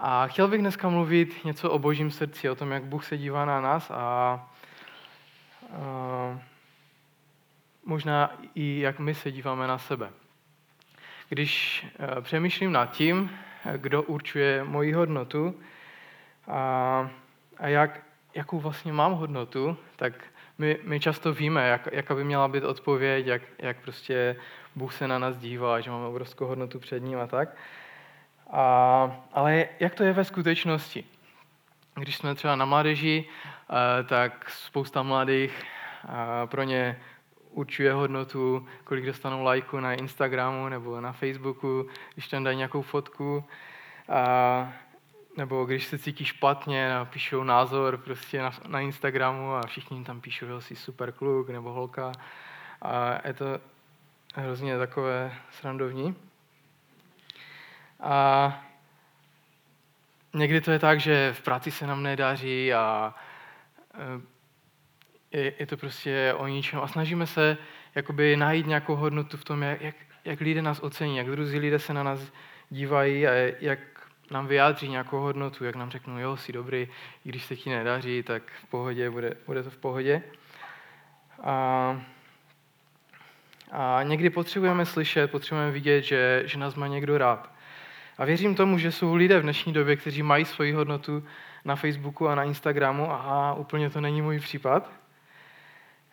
A chtěl bych dneska mluvit něco o božím srdci, o tom, jak Bůh se dívá na nás a, a možná i jak my se díváme na sebe. Když e, přemýšlím nad tím, kdo určuje moji hodnotu a, a jak, jakou vlastně mám hodnotu, tak my, my často víme, jak, jaká by měla být odpověď, jak, jak prostě Bůh se na nás dívá, že máme obrovskou hodnotu před ním a tak. A, ale jak to je ve skutečnosti? Když jsme třeba na mládeži, eh, tak spousta mladých eh, pro ně určuje hodnotu, kolik dostanou lajku na Instagramu nebo na Facebooku, když tam dají nějakou fotku. A, nebo když se cítí špatně, napíšou názor prostě na, na Instagramu a všichni tam píšou, že jsi super kluk nebo holka. A je to hrozně takové srandovní. A někdy to je tak, že v práci se nám nedaří a e, je, to prostě o ničem. A snažíme se jakoby najít nějakou hodnotu v tom, jak, jak, jak lidé nás ocení, jak druzí lidé se na nás dívají a jak nám vyjádří nějakou hodnotu, jak nám řeknou, jo, jsi dobrý, i když se ti nedaří, tak v pohodě, bude, bude to v pohodě. A, a někdy potřebujeme slyšet, potřebujeme vidět, že, že nás má někdo rád. A věřím tomu, že jsou lidé v dnešní době, kteří mají svoji hodnotu na Facebooku a na Instagramu a úplně to není můj případ.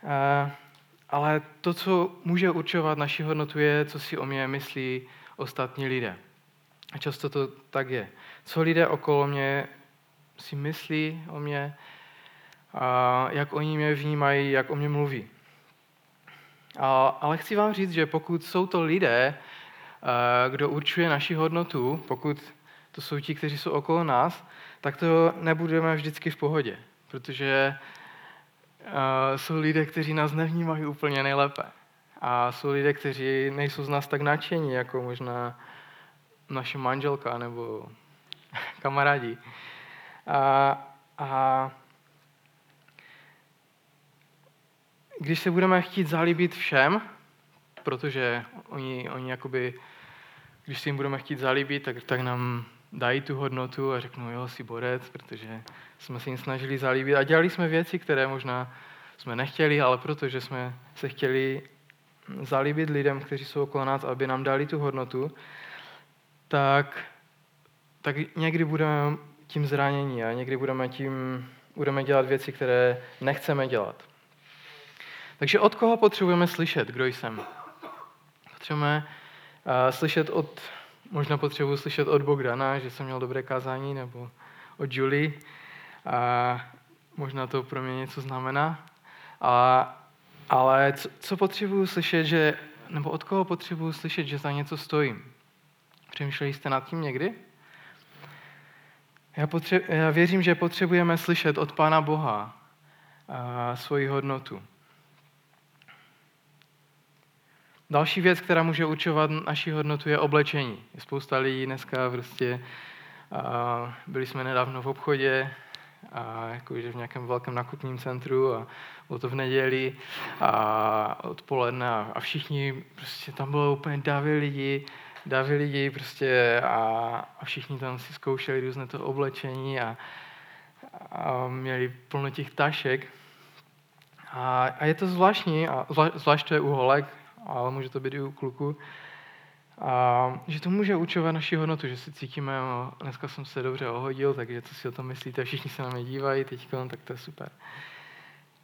A, ale to, co může určovat naši hodnotu, je, co si o mě myslí ostatní lidé. A často to tak je. Co lidé okolo mě si myslí o mě, a jak oni mě vnímají, jak o mě mluví. A, ale chci vám říct, že pokud jsou to lidé, kdo určuje naši hodnotu, pokud to jsou ti, kteří jsou okolo nás, tak to nebudeme vždycky v pohodě, protože jsou lidé, kteří nás nevnímají úplně nejlépe. A jsou lidé, kteří nejsou z nás tak nadšení, jako možná naše manželka nebo kamarádi. A, a když se budeme chtít zalíbit všem, protože oni, oni jakoby, když si jim budeme chtít zalíbit, tak, tak nám dají tu hodnotu a řeknou, jo, jsi borec, protože jsme se jim snažili zalíbit a dělali jsme věci, které možná jsme nechtěli, ale protože jsme se chtěli zalíbit lidem, kteří jsou okolo nás, aby nám dali tu hodnotu, tak, tak někdy budeme tím zranění a někdy budeme tím budeme dělat věci, které nechceme dělat. Takže od koho potřebujeme slyšet, kdo jsem? Potřebujeme slyšet od, možná potřebuji slyšet od Bogdana, že jsem měl dobré kázání, nebo od Julie. A možná to pro mě něco znamená. A, ale co, co potřebuji slyšet, že, nebo od koho potřebuji slyšet, že za něco stojím? Přemýšleli jste nad tím někdy? Já, potře- já věřím, že potřebujeme slyšet od Pána Boha a, svoji hodnotu. Další věc, která může určovat naši hodnotu, je oblečení. Je spousta lidí dneska prostě, a byli jsme nedávno v obchodě, a jakože v nějakém velkém nakupním centru a bylo to v neděli a odpoledne a, všichni, prostě tam bylo úplně davy lidí, davy lidí prostě a, a všichni tam si zkoušeli různé to oblečení a, a měli plno těch tašek. A, a je to zvláštní, a zvlášť to je u holek, ale může to být i u kluku, a že to může učovat naši hodnotu, že si cítíme, no, dneska jsem se dobře ohodil, takže co si o tom myslíte, všichni se na mě dívají teď, tak to je super.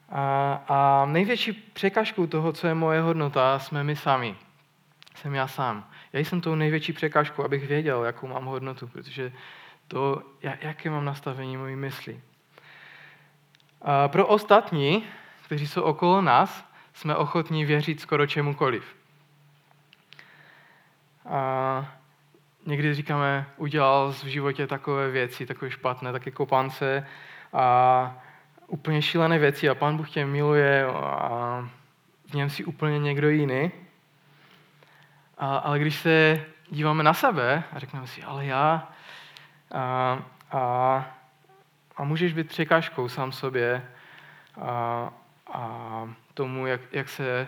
A, a největší překážkou toho, co je moje hodnota, jsme my sami. Jsem já sám. Já jsem tou největší překážkou, abych věděl, jakou mám hodnotu, protože to, jaké mám nastavení mojí mysli. A pro ostatní, kteří jsou okolo nás, jsme ochotní věřit skoro čemukoliv. A někdy říkáme, udělal v životě takové věci, takové špatné, také kopance a úplně šílené věci a pán Bůh tě miluje a v něm si úplně někdo jiný. A, ale když se díváme na sebe a řekneme si, ale já a, a, a můžeš být překážkou sám sobě a, a tomu, jak, jak, se,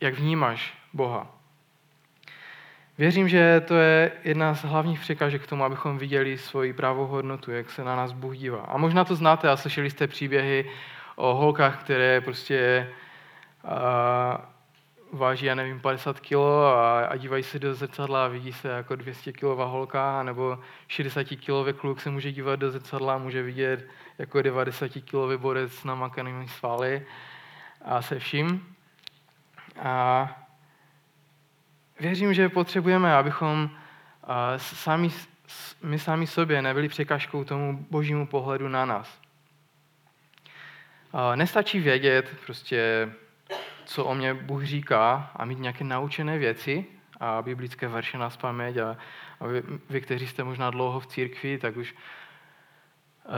jak vnímáš Boha. Věřím, že to je jedna z hlavních překážek k tomu, abychom viděli svoji pravou hodnotu, jak se na nás Bůh dívá. A možná to znáte a slyšeli jste příběhy o holkách, které prostě a, váží, já nevím, 50 kg a, a dívají se do zrcadla a vidí se jako 200 kg holka, nebo 60 kg kluk se může dívat do zrcadla a může vidět jako 90 kg borec s namakanými svaly a se vším. A věřím, že potřebujeme, abychom sami, my sami sobě nebyli překážkou tomu božímu pohledu na nás. Nestačí vědět prostě, co o mě Bůh říká a mít nějaké naučené věci a biblické verše na paměť a, a vy, vy, kteří jste možná dlouho v církvi, tak už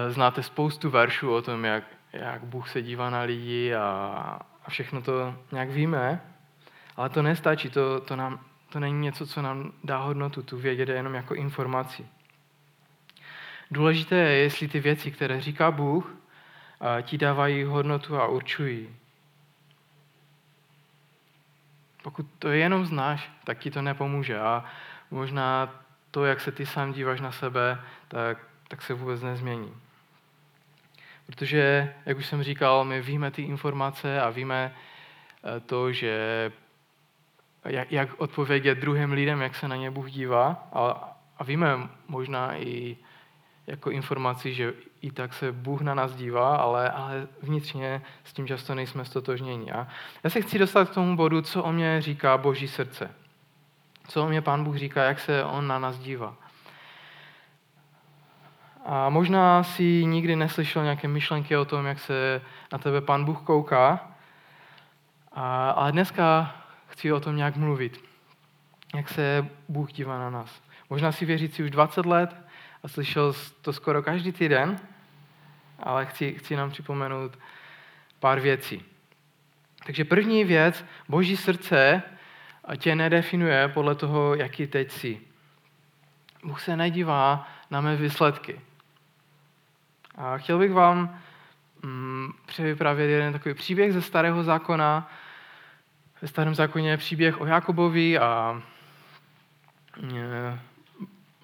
znáte spoustu veršů o tom, jak, jak Bůh se dívá na lidi a, a všechno to nějak víme, ale to nestačí, to, to, nám, to není něco, co nám dá hodnotu, tu vědět jenom jako informaci. Důležité je, jestli ty věci, které říká Bůh, ti dávají hodnotu a určují. Pokud to jenom znáš, tak ti to nepomůže. A možná to, jak se ty sám díváš na sebe, tak, tak se vůbec nezmění. Protože, jak už jsem říkal, my víme ty informace a víme eh, to, že jak, jak odpovědět druhým lidem, jak se na ně Bůh dívá. A, a víme možná i jako informaci, že i tak se Bůh na nás dívá, ale, ale vnitřně s tím často nejsme stotožněni. A já se chci dostat k tomu bodu, co o mě říká Boží srdce. Co o mě Pán Bůh říká, jak se On na nás dívá. A možná si nikdy neslyšel nějaké myšlenky o tom, jak se na tebe Pán Bůh kouká, a, ale dneska chci o tom nějak mluvit. Jak se Bůh dívá na nás. Možná si věřící už 20 let a slyšel to skoro každý týden, ale chci, chci nám připomenout pár věcí. Takže první věc, boží srdce tě nedefinuje podle toho, jaký teď jsi. Bůh se nedívá na mé výsledky. A chtěl bych vám mm, převyprávět jeden takový příběh ze starého zákona. Ve starém zákoně je příběh o Jakobovi a e,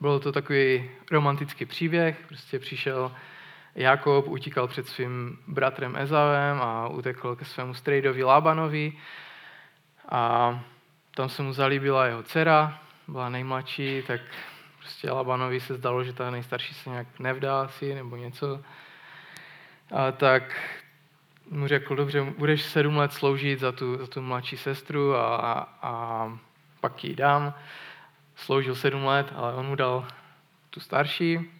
byl to takový romantický příběh. Prostě přišel Jakob, utíkal před svým bratrem Ezavem a utekl ke svému strejdovi Lábanovi. A tam se mu zalíbila jeho dcera, byla nejmladší, tak prostě Labanovi se zdalo, že ta nejstarší se nějak nevdá asi, nebo něco. A tak mu řekl, dobře, budeš sedm let sloužit za tu, za tu mladší sestru a, a, a pak ji dám. Sloužil sedm let, ale on mu dal tu starší,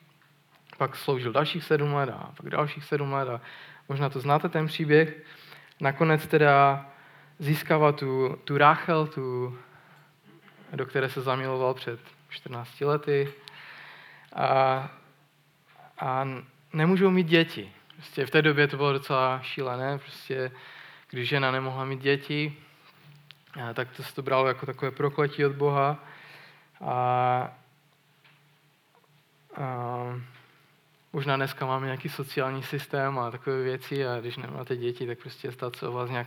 pak sloužil dalších sedm let a pak dalších sedm let a možná to znáte ten příběh. Nakonec teda získává tu, tu Ráchel, tu, do které se zamiloval před 14 lety a, a nemůžou mít děti. Prostě v té době to bylo docela šílené, prostě když žena nemohla mít děti, tak to se to bralo jako takové prokletí od Boha. A, a možná dneska máme nějaký sociální systém a takové věci a když nemáte děti, tak prostě stát se o vás nějak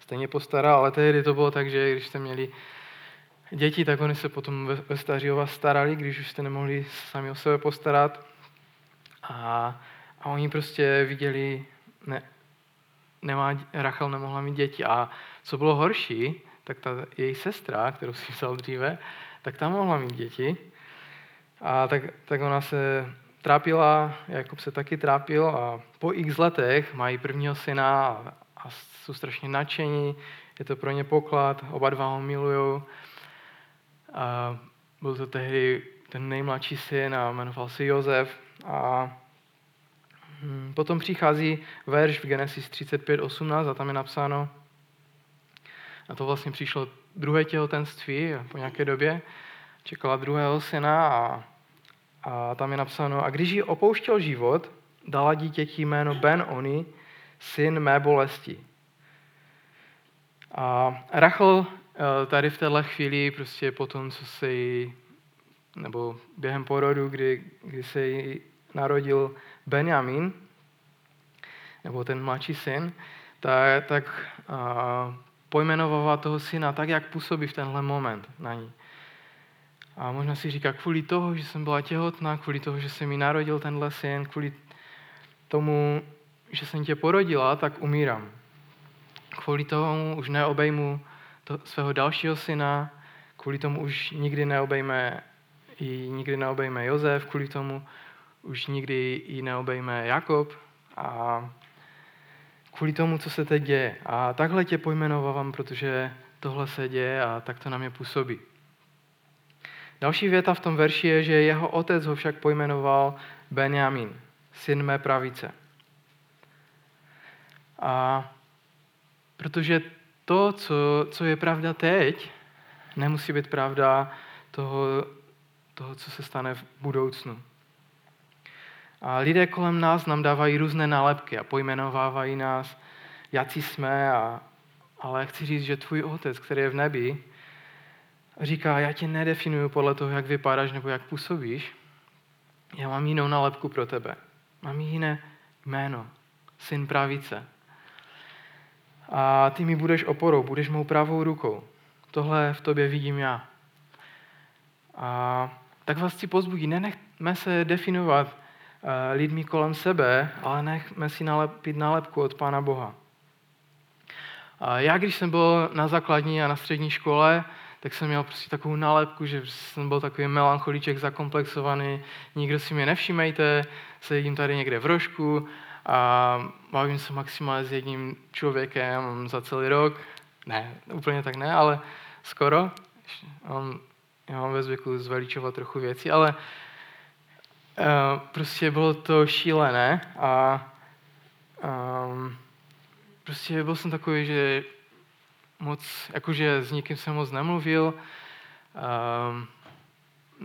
stejně postará, ale tehdy to bylo tak, že když jste měli děti, tak oni se potom ve, stáří o vás starali, když už jste nemohli sami o sebe postarat. A, a oni prostě viděli, ne, nemá, Rachel nemohla mít děti. A co bylo horší, tak ta její sestra, kterou si vzal dříve, tak ta mohla mít děti. A tak, tak ona se trápila, Jakub se taky trápil a po x letech mají prvního syna a, a jsou strašně nadšení, je to pro ně poklad, oba dva ho milují. A byl to tehdy ten nejmladší syn a jmenoval se Jozef. A hm, potom přichází verš v Genesis 35.18 a tam je napsáno, a to vlastně přišlo druhé těhotenství po nějaké době, čekala druhého syna a, a tam je napsáno, a když ji opouštěl život, dala dítěti jméno Ben Oni, syn mé bolesti. A Rachel tady v téhle chvíli, prostě po tom, co se jí, nebo během porodu, kdy, kdy se jí narodil Benjamin, nebo ten mladší syn, tak, tak a, pojmenovala toho syna tak, jak působí v tenhle moment na ní. A možná si říká, kvůli toho, že jsem byla těhotná, kvůli toho, že jsem mi narodil tenhle syn, kvůli tomu, že jsem tě porodila, tak umírám. Kvůli tomu už neobejmu to, svého dalšího syna, kvůli tomu už nikdy neobejme i nikdy neobejme Jozef, kvůli tomu už nikdy ji neobejme Jakob a kvůli tomu, co se teď děje. A takhle tě pojmenovávám, protože tohle se děje a tak to na mě působí. Další věta v tom verši je, že jeho otec ho však pojmenoval Benjamin, syn mé pravice. A protože to, co, co je pravda teď, nemusí být pravda toho, toho, co se stane v budoucnu. A lidé kolem nás nám dávají různé nálepky a pojmenovávají nás, jaký jsme, a, ale chci říct, že tvůj otec, který je v nebi, říká, já tě nedefinuju podle toho, jak vypadáš nebo jak působíš, já mám jinou nálepku pro tebe. Mám jiné jméno, syn pravice. A ty mi budeš oporou, budeš mou pravou rukou. Tohle v tobě vidím já. A tak vás chci pozbudit, nenechme se definovat eh, lidmi kolem sebe, ale nechme si nalepit nálepku od Pána Boha. A já, když jsem byl na základní a na střední škole, tak jsem měl prostě takovou nálepku, že jsem byl takový melancholíček zakomplexovaný, nikdo si mě nevšimejte, sedím tady někde v rožku a bavím se maximálně s jedním člověkem za celý rok. Ne, úplně tak ne, ale skoro. Já mám ve zvyku zveličovat trochu věcí, ale uh, prostě bylo to šílené a um, prostě byl jsem takový, že moc, jakože s nikým jsem moc nemluvil, um,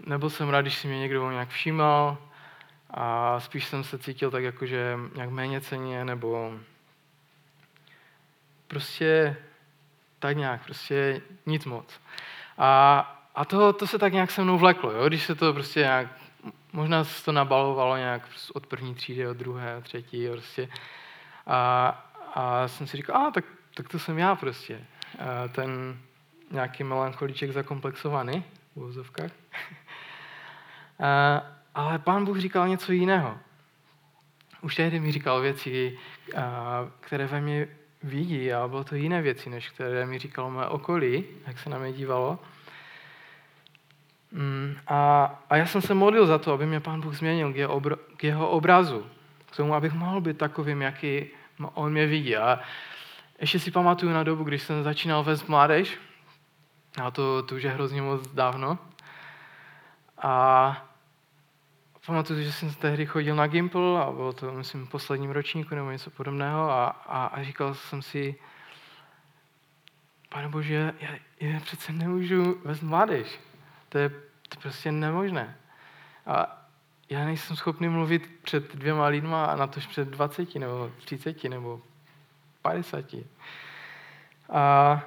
nebyl jsem rád, když si mě někdo nějak všímal a spíš jsem se cítil tak jakože nějak méně ceně nebo prostě tak nějak, prostě nic moc. A a to, to se tak nějak se mnou vleklo, jo? když se to prostě nějak, možná se to nabalovalo nějak od první třídy, od druhé, třetí, prostě. A, a jsem si říkal, a tak, tak to jsem já prostě. A ten nějaký melancholíček zakomplexovaný, v úvozovkách. A, ale pán Bůh říkal něco jiného. Už tehdy mi říkal věci, které ve mně vidí, a bylo to jiné věci, než které mi říkalo moje okolí, jak se na mě dívalo. Mm, a, a já jsem se modlil za to, aby mě Pán Bůh změnil k jeho, obr, k jeho obrazu, k tomu, abych mohl být takovým, jaký on mě vidí. A ještě si pamatuju na dobu, když jsem začínal vést mládež, a to, to už je hrozně moc dávno. A pamatuju, že jsem tehdy chodil na Gimple a bylo to, myslím, posledním ročníku nebo něco podobného a, a, a říkal jsem si, Pane Bože, já, já přece nemůžu vést mládež. To je, to prostě nemožné. A já nejsem schopný mluvit před dvěma lidma a na tož před 20 nebo 30 nebo 50. A,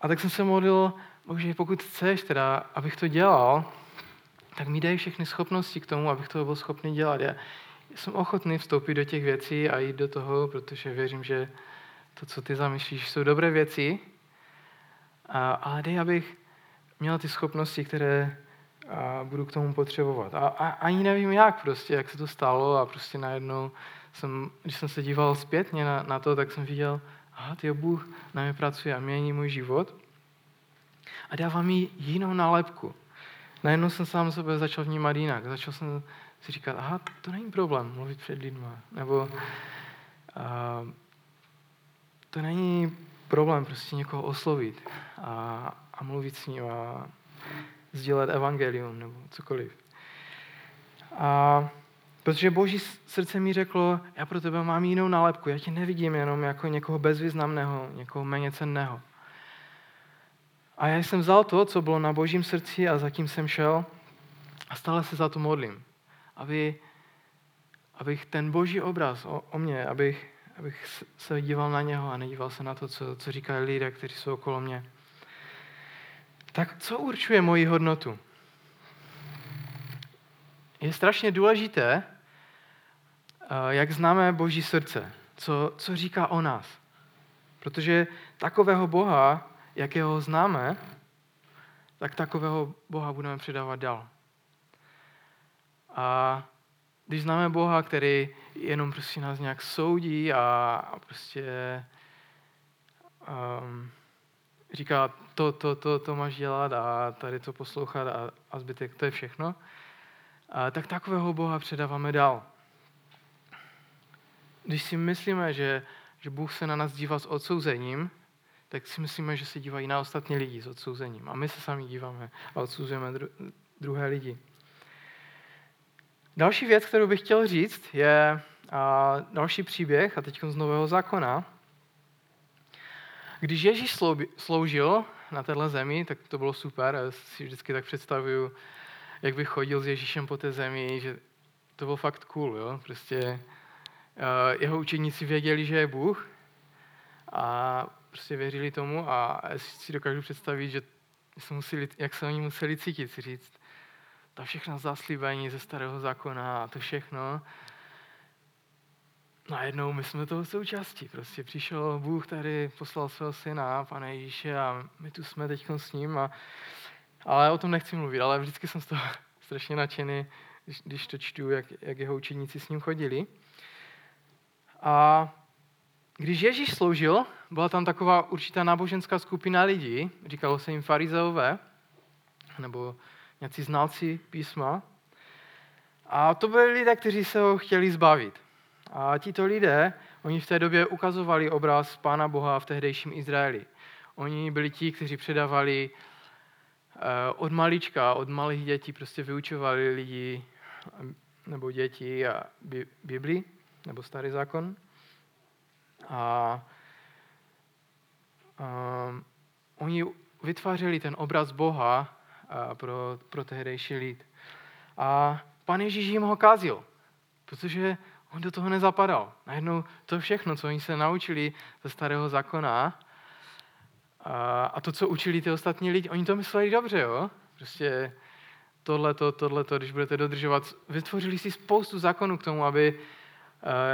a tak jsem se modlil, bože, pokud chceš teda, abych to dělal, tak mi dej všechny schopnosti k tomu, abych to byl schopný dělat. Já jsem ochotný vstoupit do těch věcí a jít do toho, protože věřím, že to, co ty zamýšlíš, jsou dobré věci, a, ale dej, abych měl ty schopnosti, které a budu k tomu potřebovat. A, a ani nevím jak prostě, jak se to stalo a prostě najednou jsem, když jsem se díval zpětně na, na to, tak jsem viděl, aha, ty Bůh na mě pracuje a mění můj život a dává mi jinou nálepku. Najednou jsem sám sebe začal vnímat jinak. Začal jsem si říkat, aha, to není problém mluvit před lidmi. Nebo a, to není problém prostě někoho oslovit. A, a mluvit s ním a sdílet evangelium nebo cokoliv. A protože boží srdce mi řeklo, já pro tebe mám jinou nálepku, já tě nevidím jenom jako někoho bezvýznamného, někoho méně cenného. A já jsem vzal to, co bylo na božím srdci a zatím jsem šel a stále se za to modlím. Aby, abych ten boží obraz o, o mě, abych, abych se díval na něho a nedíval se na to, co, co říkají lidé, kteří jsou okolo mě. Tak co určuje moji hodnotu? Je strašně důležité, eh, jak známe Boží srdce, co, co říká o nás. Protože takového Boha, jakého známe, tak takového Boha budeme předávat dál. A když známe Boha, který jenom prostě nás nějak soudí a, a prostě um, říká, to, to, to, to máš dělat a tady to poslouchat a, a zbytek, to je všechno, a, tak takového Boha předáváme dál. Když si myslíme, že, že Bůh se na nás dívá s odsouzením, tak si myslíme, že se dívají na ostatní lidi s odsouzením. A my se sami díváme a odsouzujeme dru- druhé lidi. Další věc, kterou bych chtěl říct, je další příběh, a teď z Nového zákona. Když Ježíš sloužil na téhle zemi, tak to bylo super. Já si vždycky tak představuju, jak bych chodil s Ježíšem po té zemi, že to bylo fakt cool. Jo? Prostě jeho učeníci věděli, že je Bůh a prostě věřili tomu a si dokážu představit, že se museli, jak se oni museli cítit, si říct, ta všechna zaslíbení ze starého zákona a to všechno. Najednou my jsme toho součástí. Prostě přišel Bůh tady, poslal svého syna, Pane Ježíše, a my tu jsme teď s ním. A, ale o tom nechci mluvit, ale vždycky jsem z toho strašně nadšený, když, když to čtu, jak, jak jeho učeníci s ním chodili. A když Ježíš sloužil, byla tam taková určitá náboženská skupina lidí, říkalo se jim farizeové, nebo nějací znalci písma. A to byli lidé, kteří se ho chtěli zbavit. A tito lidé, oni v té době ukazovali obraz Pána Boha v tehdejším Izraeli. Oni byli ti, kteří předávali eh, od malička, od malých dětí, prostě vyučovali lidi nebo děti a Bibli, nebo Starý zákon. A, a oni vytvářeli ten obraz Boha pro, pro tehdejší lid. A pan Ježíš jim ho kázil, protože on do toho nezapadal. Najednou to všechno, co oni se naučili ze starého zákona a, a to, co učili ty ostatní lidi, oni to mysleli dobře, jo? Prostě tohleto, tohleto, když budete dodržovat, vytvořili si spoustu zákonů k tomu, aby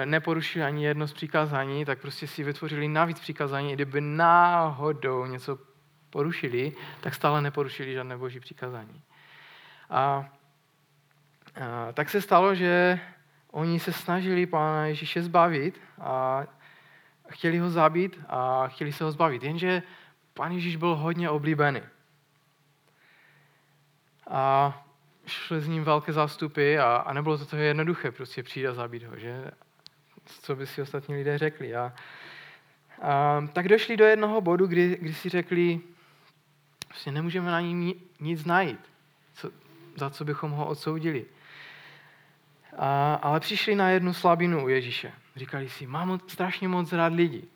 neporušili ani jedno z přikázání, tak prostě si vytvořili navíc přikázání, kdyby náhodou něco porušili, tak stále neporušili žádné boží přikázání. A, a tak se stalo, že oni se snažili Pána Ježíše zbavit a chtěli ho zabít a chtěli se ho zbavit. Jenže Pán Ježíš byl hodně oblíbený. A šly s ním velké zástupy a, a nebylo to toho jednoduché prostě přijít a zabít ho, že? Co by si ostatní lidé řekli. A, a, tak došli do jednoho bodu, kdy, kdy si řekli, Prostě nemůžeme na ní nic najít, co, za co bychom ho odsoudili. A, ale přišli na jednu slabinu u Ježíše. Říkali si, mám strašně moc rád lidí.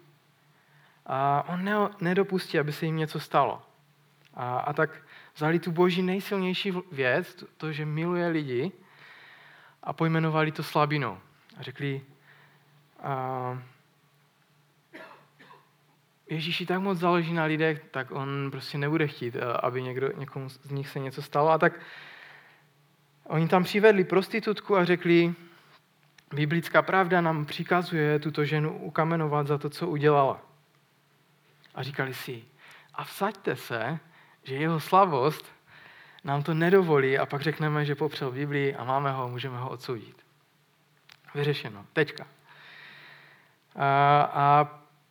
A on ne, nedopustí, aby se jim něco stalo. A, a tak vzali tu boží nejsilnější věc, to, to, že miluje lidi, a pojmenovali to slabinou. A řekli, a, Ježíši tak moc záleží na lidech, tak on prostě nebude chtít, eh, aby někdo, někomu z nich se něco stalo. A tak oni tam přivedli prostitutku a řekli, biblická pravda nám přikazuje tuto ženu ukamenovat za to, co udělala. A říkali si, a vsaďte se, že jeho slavost nám to nedovolí a pak řekneme, že popřel Biblii a máme ho, můžeme ho odsoudit. Vyřešeno. Teďka. A, a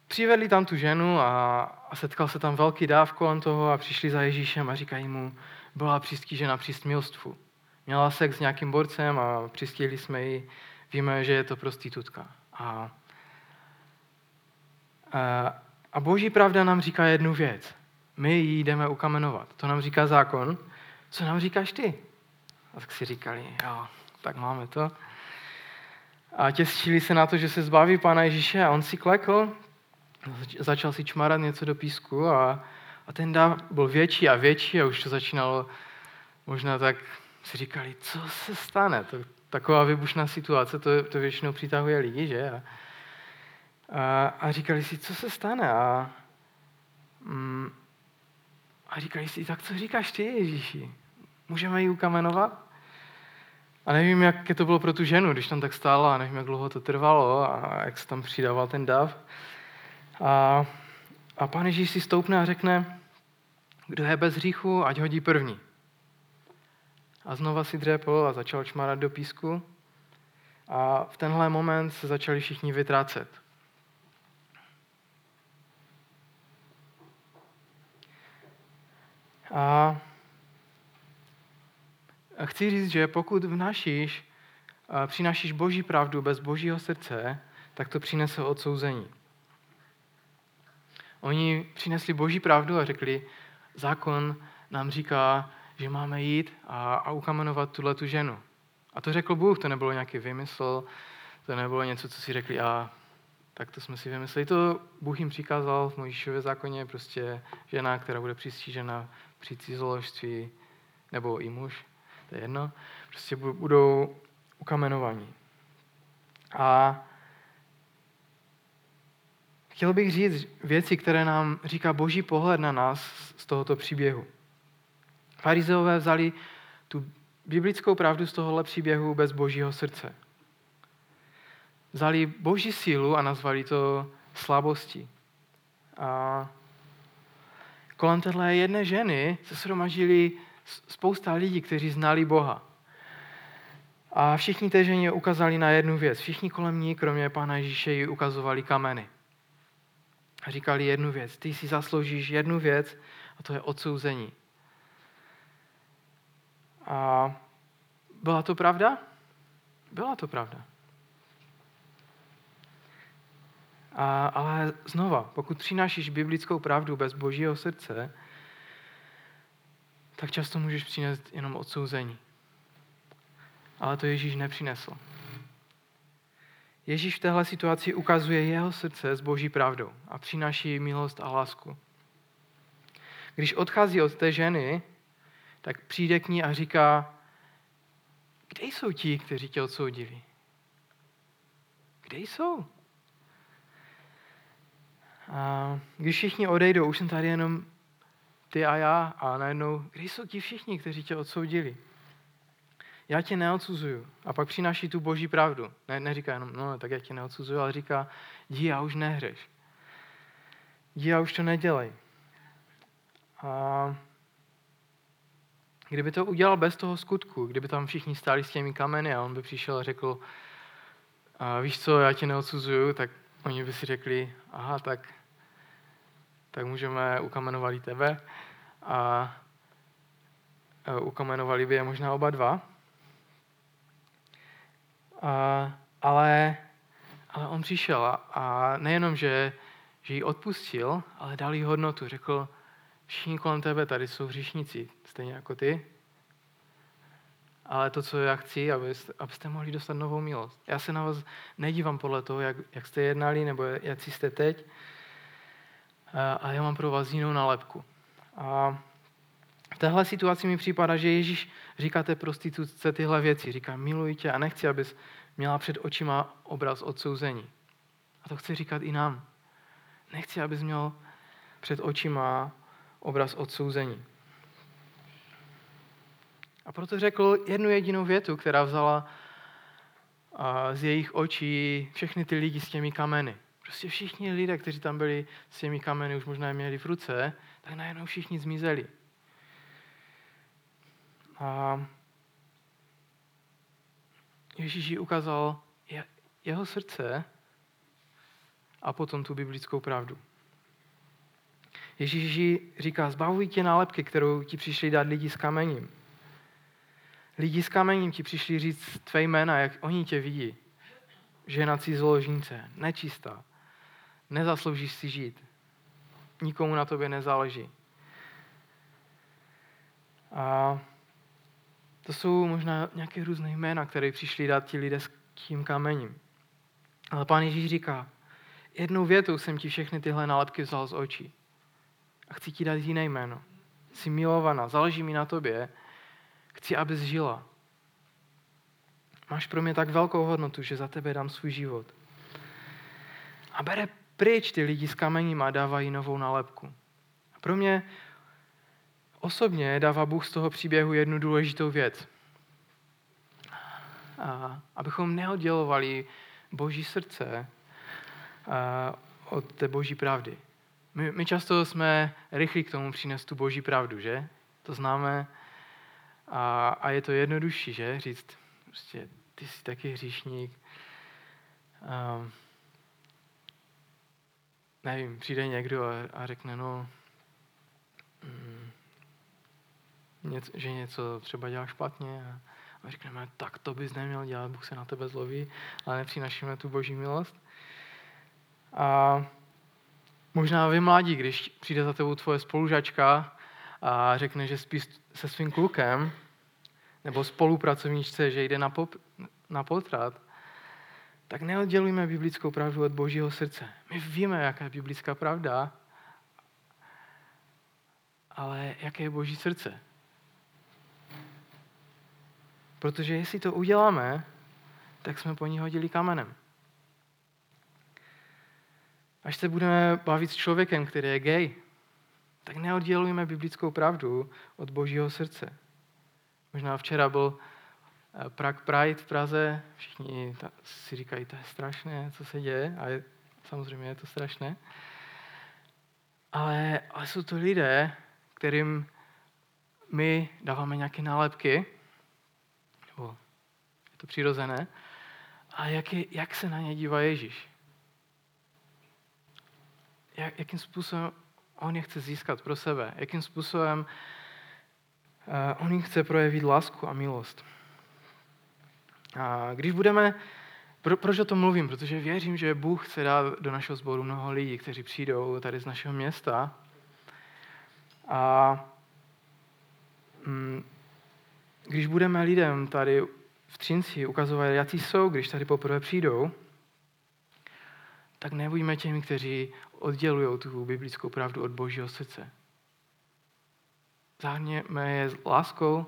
přivedli tam tu ženu a, a setkal se tam velký dáv kolem toho a přišli za Ježíšem a říkají mu, byla přístí žena při smilstvu. Měla sex s nějakým borcem a přistihli jsme ji, víme, že je to prostitutka. A, a, a boží pravda nám říká jednu věc. My ji jdeme ukamenovat. To nám říká zákon. Co nám říkáš ty? A tak si říkali, jo, tak máme to. A těstili se na to, že se zbaví Pána Ježíše a on si klekl, začal si čmarat něco do písku a, a ten dáv byl větší a větší a už to začínalo možná tak si říkali, co se stane. To, taková vybušná situace, to, to většinou přitahuje lidi, že? A, a, a říkali si, co se stane. A, mm, a říkali si, tak co říkáš ty, Ježíši? Můžeme ji ukamenovat? A nevím, jak to bylo pro tu ženu, když tam tak stála, a nevím, jak dlouho to trvalo a jak se tam přidával ten dav. A, a pán Ježíš si stoupne a řekne, Kdo je bez hříchu, ať hodí první. A znova si dřepl a začal čmarat do písku. A v tenhle moment se začali všichni vytrácet. A chci říct, že pokud vnašíš, přinášíš boží pravdu bez božího srdce, tak to přinese odsouzení. Oni přinesli boží pravdu a řekli, zákon nám říká, že máme jít a, a ukamenovat tuhle tu ženu. A to řekl Bůh, to nebylo nějaký vymysl, to nebylo něco, co si řekli, a tak to jsme si vymysleli. To Bůh jim přikázal v Mojžíšově zákoně, prostě žena, která bude přistížena při cizoložství, nebo i muž, to je jedno, prostě budou ukamenovaní. A chtěl bych říct věci, které nám říká boží pohled na nás z tohoto příběhu. Farizeové vzali tu biblickou pravdu z tohohle příběhu bez božího srdce. Vzali boží sílu a nazvali to slabostí. A kolem téhle jedné ženy se shromažili spousta lidí, kteří znali Boha. A všichni té ženě ukázali na jednu věc. Všichni kolem ní, kromě Pána Ježíše, ji ukazovali kameny. A říkali jednu věc. Ty si zasloužíš jednu věc a to je odsouzení. A byla to pravda? Byla to pravda. A, ale znova, pokud přinášíš biblickou pravdu bez božího srdce, tak často můžeš přinést jenom odsouzení. Ale to Ježíš nepřinesl. Ježíš v téhle situaci ukazuje jeho srdce s boží pravdou a přináší milost a lásku. Když odchází od té ženy, tak přijde k ní a říká, kde jsou ti, kteří tě odsoudili? Kde jsou? A když všichni odejdou, už jsem tady jenom ty a já a najednou, kde jsou ti všichni, kteří tě odsoudili? Já tě neodsuzuju. A pak přináší tu boží pravdu. Ne, neříká jenom, no tak já tě neodsuzuju, ale říká, dí, já už nehřeš. Dí, já už to nedělej. A Kdyby to udělal bez toho skutku, kdyby tam všichni stáli s těmi kameny a on by přišel a řekl, a víš co, já tě neodsuzuju, tak oni by si řekli, aha, tak, tak můžeme ukamenovat i tebe a, a ukamenovali by je možná oba dva. A, ale, ale on přišel a, a nejenom, že, že ji odpustil, ale dal jí hodnotu. Řekl, všichni kolem tebe tady jsou hříšníci, stejně jako ty. Ale to, co já chci, abyste, abyste mohli dostat novou milost. Já se na vás nedívám podle toho, jak, jak jste jednali, nebo jak jste teď, a já mám pro vás jinou nálepku. A v téhle situaci mi připadá, že Ježíš říká té prostitutce tyhle věci. Říká, miluji tě a nechci, abys měla před očima obraz odsouzení. A to chci říkat i nám. Nechci, abys měl před očima obraz odsouzení. A proto řekl jednu jedinou větu, která vzala z jejich očí všechny ty lidi s těmi kameny. Prostě všichni lidé, kteří tam byli s těmi kameny, už možná je měli v ruce, tak najednou všichni zmizeli. A Ježíš ukázal jeho srdce a potom tu biblickou pravdu. Ježíš říká, zbavuj tě nálepky, kterou ti přišli dát lidi s kamením. Lidi s kamením ti přišli říct tvé jména, jak oni tě vidí. Žena cizoložnice, nečistá, nezasloužíš si žít. Nikomu na tobě nezáleží. A to jsou možná nějaké různé jména, které přišli dát ti lidé s tím kamením. Ale pán Ježíš říká, jednou větou jsem ti všechny tyhle nálepky vzal z očí. A chci ti dát jiné jméno. Jsi milovaná, záleží mi na tobě. Chci, abys žila. Máš pro mě tak velkou hodnotu, že za tebe dám svůj život. A bere pryč ty lidi s kamením a dávají novou nálepku. A pro mě osobně dává Bůh z toho příběhu jednu důležitou věc. A abychom neoddělovali Boží srdce od té Boží pravdy. My, my často jsme rychlí k tomu přinést tu boží pravdu, že? To známe a, a je to jednodušší, že? Říct, prostě ty jsi taky hříšník. Um, nevím, přijde někdo a, a řekne, no, mm, něco, že něco třeba dělá špatně a, a řekneme, tak to bys neměl dělat, Bůh se na tebe zloví, ale nepřinašíme tu boží milost. A možná vy mladí, když přijde za tebou tvoje spolužačka a řekne, že spí se svým klukem, nebo spolupracovníčce, že jde na, pop, na potrat, tak neoddělujeme biblickou pravdu od božího srdce. My víme, jaká je biblická pravda, ale jaké je boží srdce. Protože jestli to uděláme, tak jsme po ní hodili kamenem. Až se budeme bavit s člověkem, který je gay, tak neoddělujeme biblickou pravdu od božího srdce. Možná včera byl eh, Prague Pride v Praze, všichni si říkají, to je strašné, co se děje, a je, samozřejmě je to strašné. Ale, ale jsou to lidé, kterým my dáváme nějaké nálepky, nebo je to přirozené, a jak, je, jak se na ně dívá Ježíš. Jak, jakým způsobem on je chce získat pro sebe, jakým způsobem uh, on jim chce projevit lásku a milost. A když budeme, pro, proč o tom mluvím? Protože věřím, že Bůh chce dát do našeho sboru mnoho lidí, kteří přijdou tady z našeho města. A mm, když budeme lidem tady v Třinci ukazovat, jaký jsou, když tady poprvé přijdou, tak nebuďme těmi, kteří oddělují tu biblickou pravdu od božího srdce. Zahrněme je s láskou,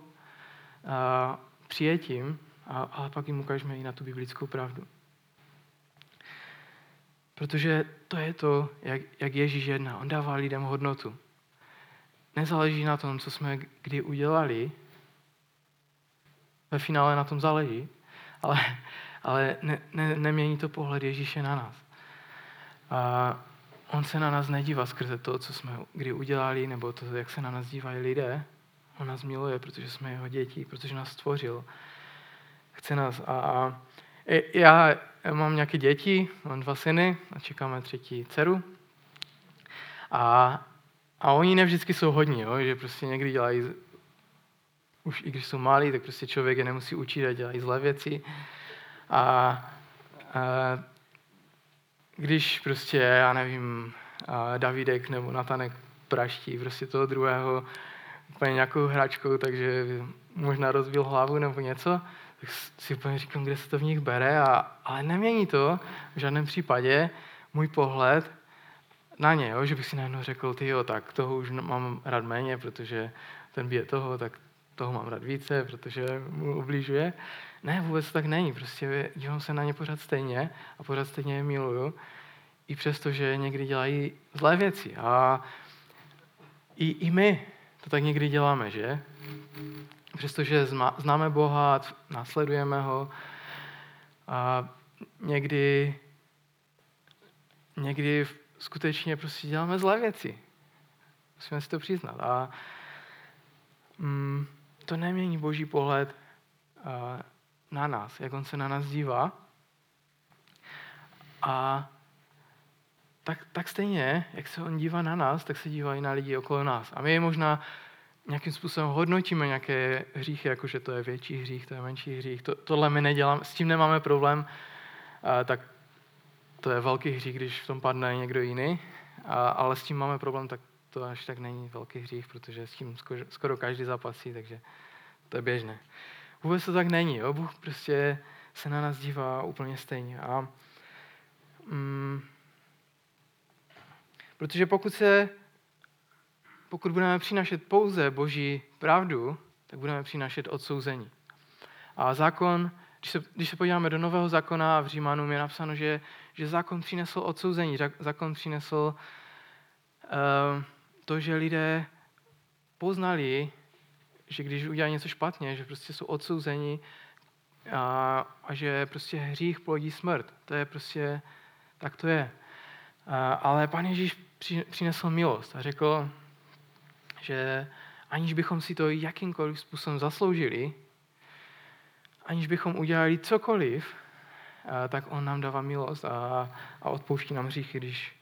a přijetím, a, ale pak jim ukážeme i na tu biblickou pravdu. Protože to je to, jak, jak Ježíš jedná. On dává lidem hodnotu. Nezáleží na tom, co jsme kdy udělali, ve finále na tom záleží, ale, ale ne, ne, nemění to pohled Ježíše na nás. A on se na nás nedívá skrze to, co jsme kdy udělali, nebo to, jak se na nás dívají lidé. On nás miluje, protože jsme jeho děti, protože nás stvořil. Chce nás. A, a já mám nějaké děti, mám dva syny a čekáme třetí dceru. A, a oni nevždycky jsou hodní, jo? že prostě někdy dělají, už i když jsou malí, tak prostě člověk je nemusí učit a dělají zlé věci. A, a když prostě, já nevím, Davidek nebo Natanek praští prostě toho druhého úplně nějakou hračkou, takže možná rozbil hlavu nebo něco, tak si úplně říkám, kde se to v nich bere, a, ale nemění to v žádném případě můj pohled na ně, jo, že bych si najednou řekl, ty jo, tak toho už mám rád méně, protože ten bije toho, tak toho mám rád více, protože mu ubližuje. Ne, vůbec tak není, prostě dívám se na ně pořád stejně a pořád stejně je miluju i přesto, že někdy dělají zlé věci. A i, i my to tak někdy děláme, že? Přestože známe Boha, následujeme ho, a někdy, někdy skutečně prostě děláme zlé věci. Musíme si to přiznat. A mm, to nemění boží pohled a, na nás, jak on se na nás dívá. A tak, tak stejně, jak se on dívá na nás, tak se dívá i na lidi okolo nás. A my je možná nějakým způsobem hodnotíme nějaké hříchy, jako že to je větší hřích, to je menší hřích. To, tohle my neděláme, s tím nemáme problém, a, tak to je velký hřích, když v tom padne někdo jiný, a, ale s tím máme problém, tak to až tak není velký hřích, protože s tím skoro, skoro každý zapasí, takže to je běžné. Vůbec to tak není, jo? Bůh prostě se na nás dívá úplně stejně. A mm, Protože pokud se, pokud budeme přinašet pouze Boží pravdu, tak budeme přinašet odsouzení. A zákon, když se, když se podíváme do Nového zákona v Římanům, je napsáno, že, že zákon přinesl odsouzení. Zákon přinesl uh, to, že lidé poznali, že když udělají něco špatně, že prostě jsou odsouzeni a, a že prostě hřích plodí smrt. To je prostě, tak to je. A, ale pan Ježíš přinesl milost a řekl, že aniž bychom si to jakýmkoliv způsobem zasloužili, aniž bychom udělali cokoliv, tak on nám dává milost a, a odpouští nám hříchy, když,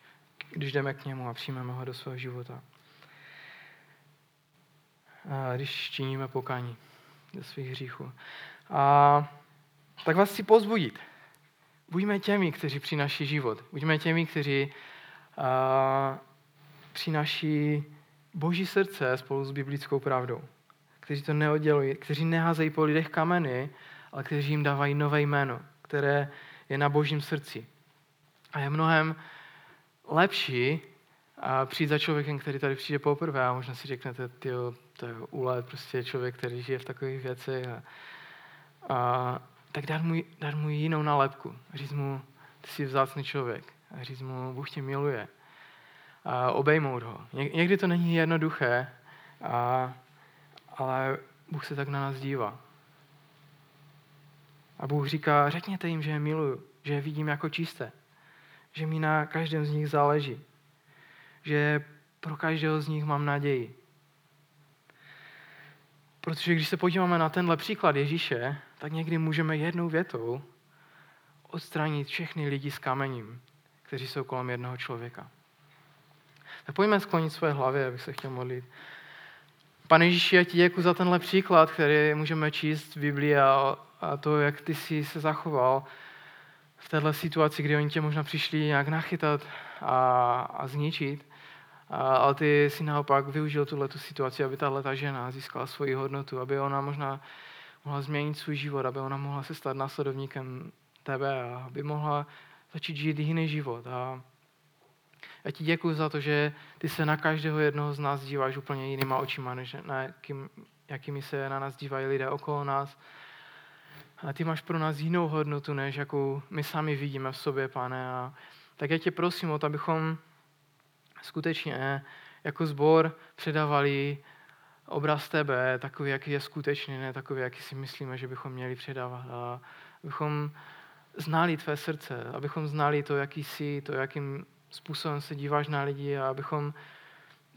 když jdeme k němu a přijmeme ho do svého života. Když činíme pokání ze svých hříchů. A tak vás chci pozbudit. Buďme těmi, kteří přináší život. Buďme těmi, kteří a, přináší boží srdce spolu s biblickou pravdou. Kteří to neoddělují, kteří neházejí po lidech kameny, ale kteří jim dávají nové jméno, které je na božím srdci. A je mnohem lepší a přijít za člověkem, který tady přijde poprvé a možná si řeknete, tyjo, to je úlet, prostě člověk, který žije v takových věcech. A, a tak dát mu, dát mu jinou nálepku. Říct mu, ty jsi vzácný člověk. A říct mu, Bůh tě miluje. A obejmout ho. Někdy to není jednoduché, a, ale Bůh se tak na nás dívá. A Bůh říká, řekněte jim, že je miluju, že je vidím jako čisté, že mi na každém z nich záleží, že pro každého z nich mám naději. Protože když se podíváme na tenhle příklad Ježíše, tak někdy můžeme jednou větou odstranit všechny lidi s kamením, kteří jsou kolem jednoho člověka. Tak pojďme sklonit své hlavy, abych se chtěl modlit. Pane Ježíši, já ti děkuji za tenhle příklad, který můžeme číst v Biblii a, a to, jak ty jsi se zachoval v této situaci, kdy oni tě možná přišli nějak nachytat a, a zničit. Ale ty si naopak využil tuhle situaci, aby tahle ta žena získala svoji hodnotu, aby ona možná mohla změnit svůj život, aby ona mohla se stát následovníkem tebe a aby mohla začít žít jiný život. A já ti děkuji za to, že ty se na každého jednoho z nás díváš úplně jinýma očima, než na jakým, jakými se na nás dívají lidé okolo nás. A ty máš pro nás jinou hodnotu, než jakou my sami vidíme v sobě, pane. A tak já tě prosím o to, abychom skutečně jako zbor předávali obraz tebe, takový, jaký je skutečný, ne takový, jaký si myslíme, že bychom měli předávat. A abychom znali tvé srdce, abychom znali to, jaký jsi, to, jakým způsobem se díváš na lidi a abychom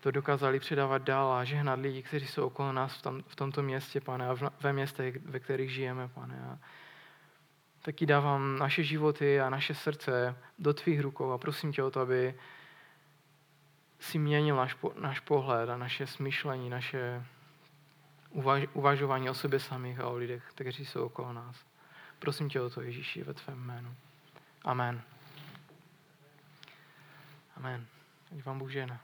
to dokázali předávat dál a žehnat lidi, kteří jsou okolo nás v, tom, v tomto městě, pane, a ve městech, ve kterých žijeme, pane. A taky dávám naše životy a naše srdce do tvých rukou a prosím tě o to, aby si měnil náš, náš pohled a naše smýšlení, naše uvaž, uvažování o sobě samých a o lidech, kteří jsou okolo nás. Prosím tě o to, Ježíši, ve tvém jménu. Amen. Amen. Ať vám Bůh žena.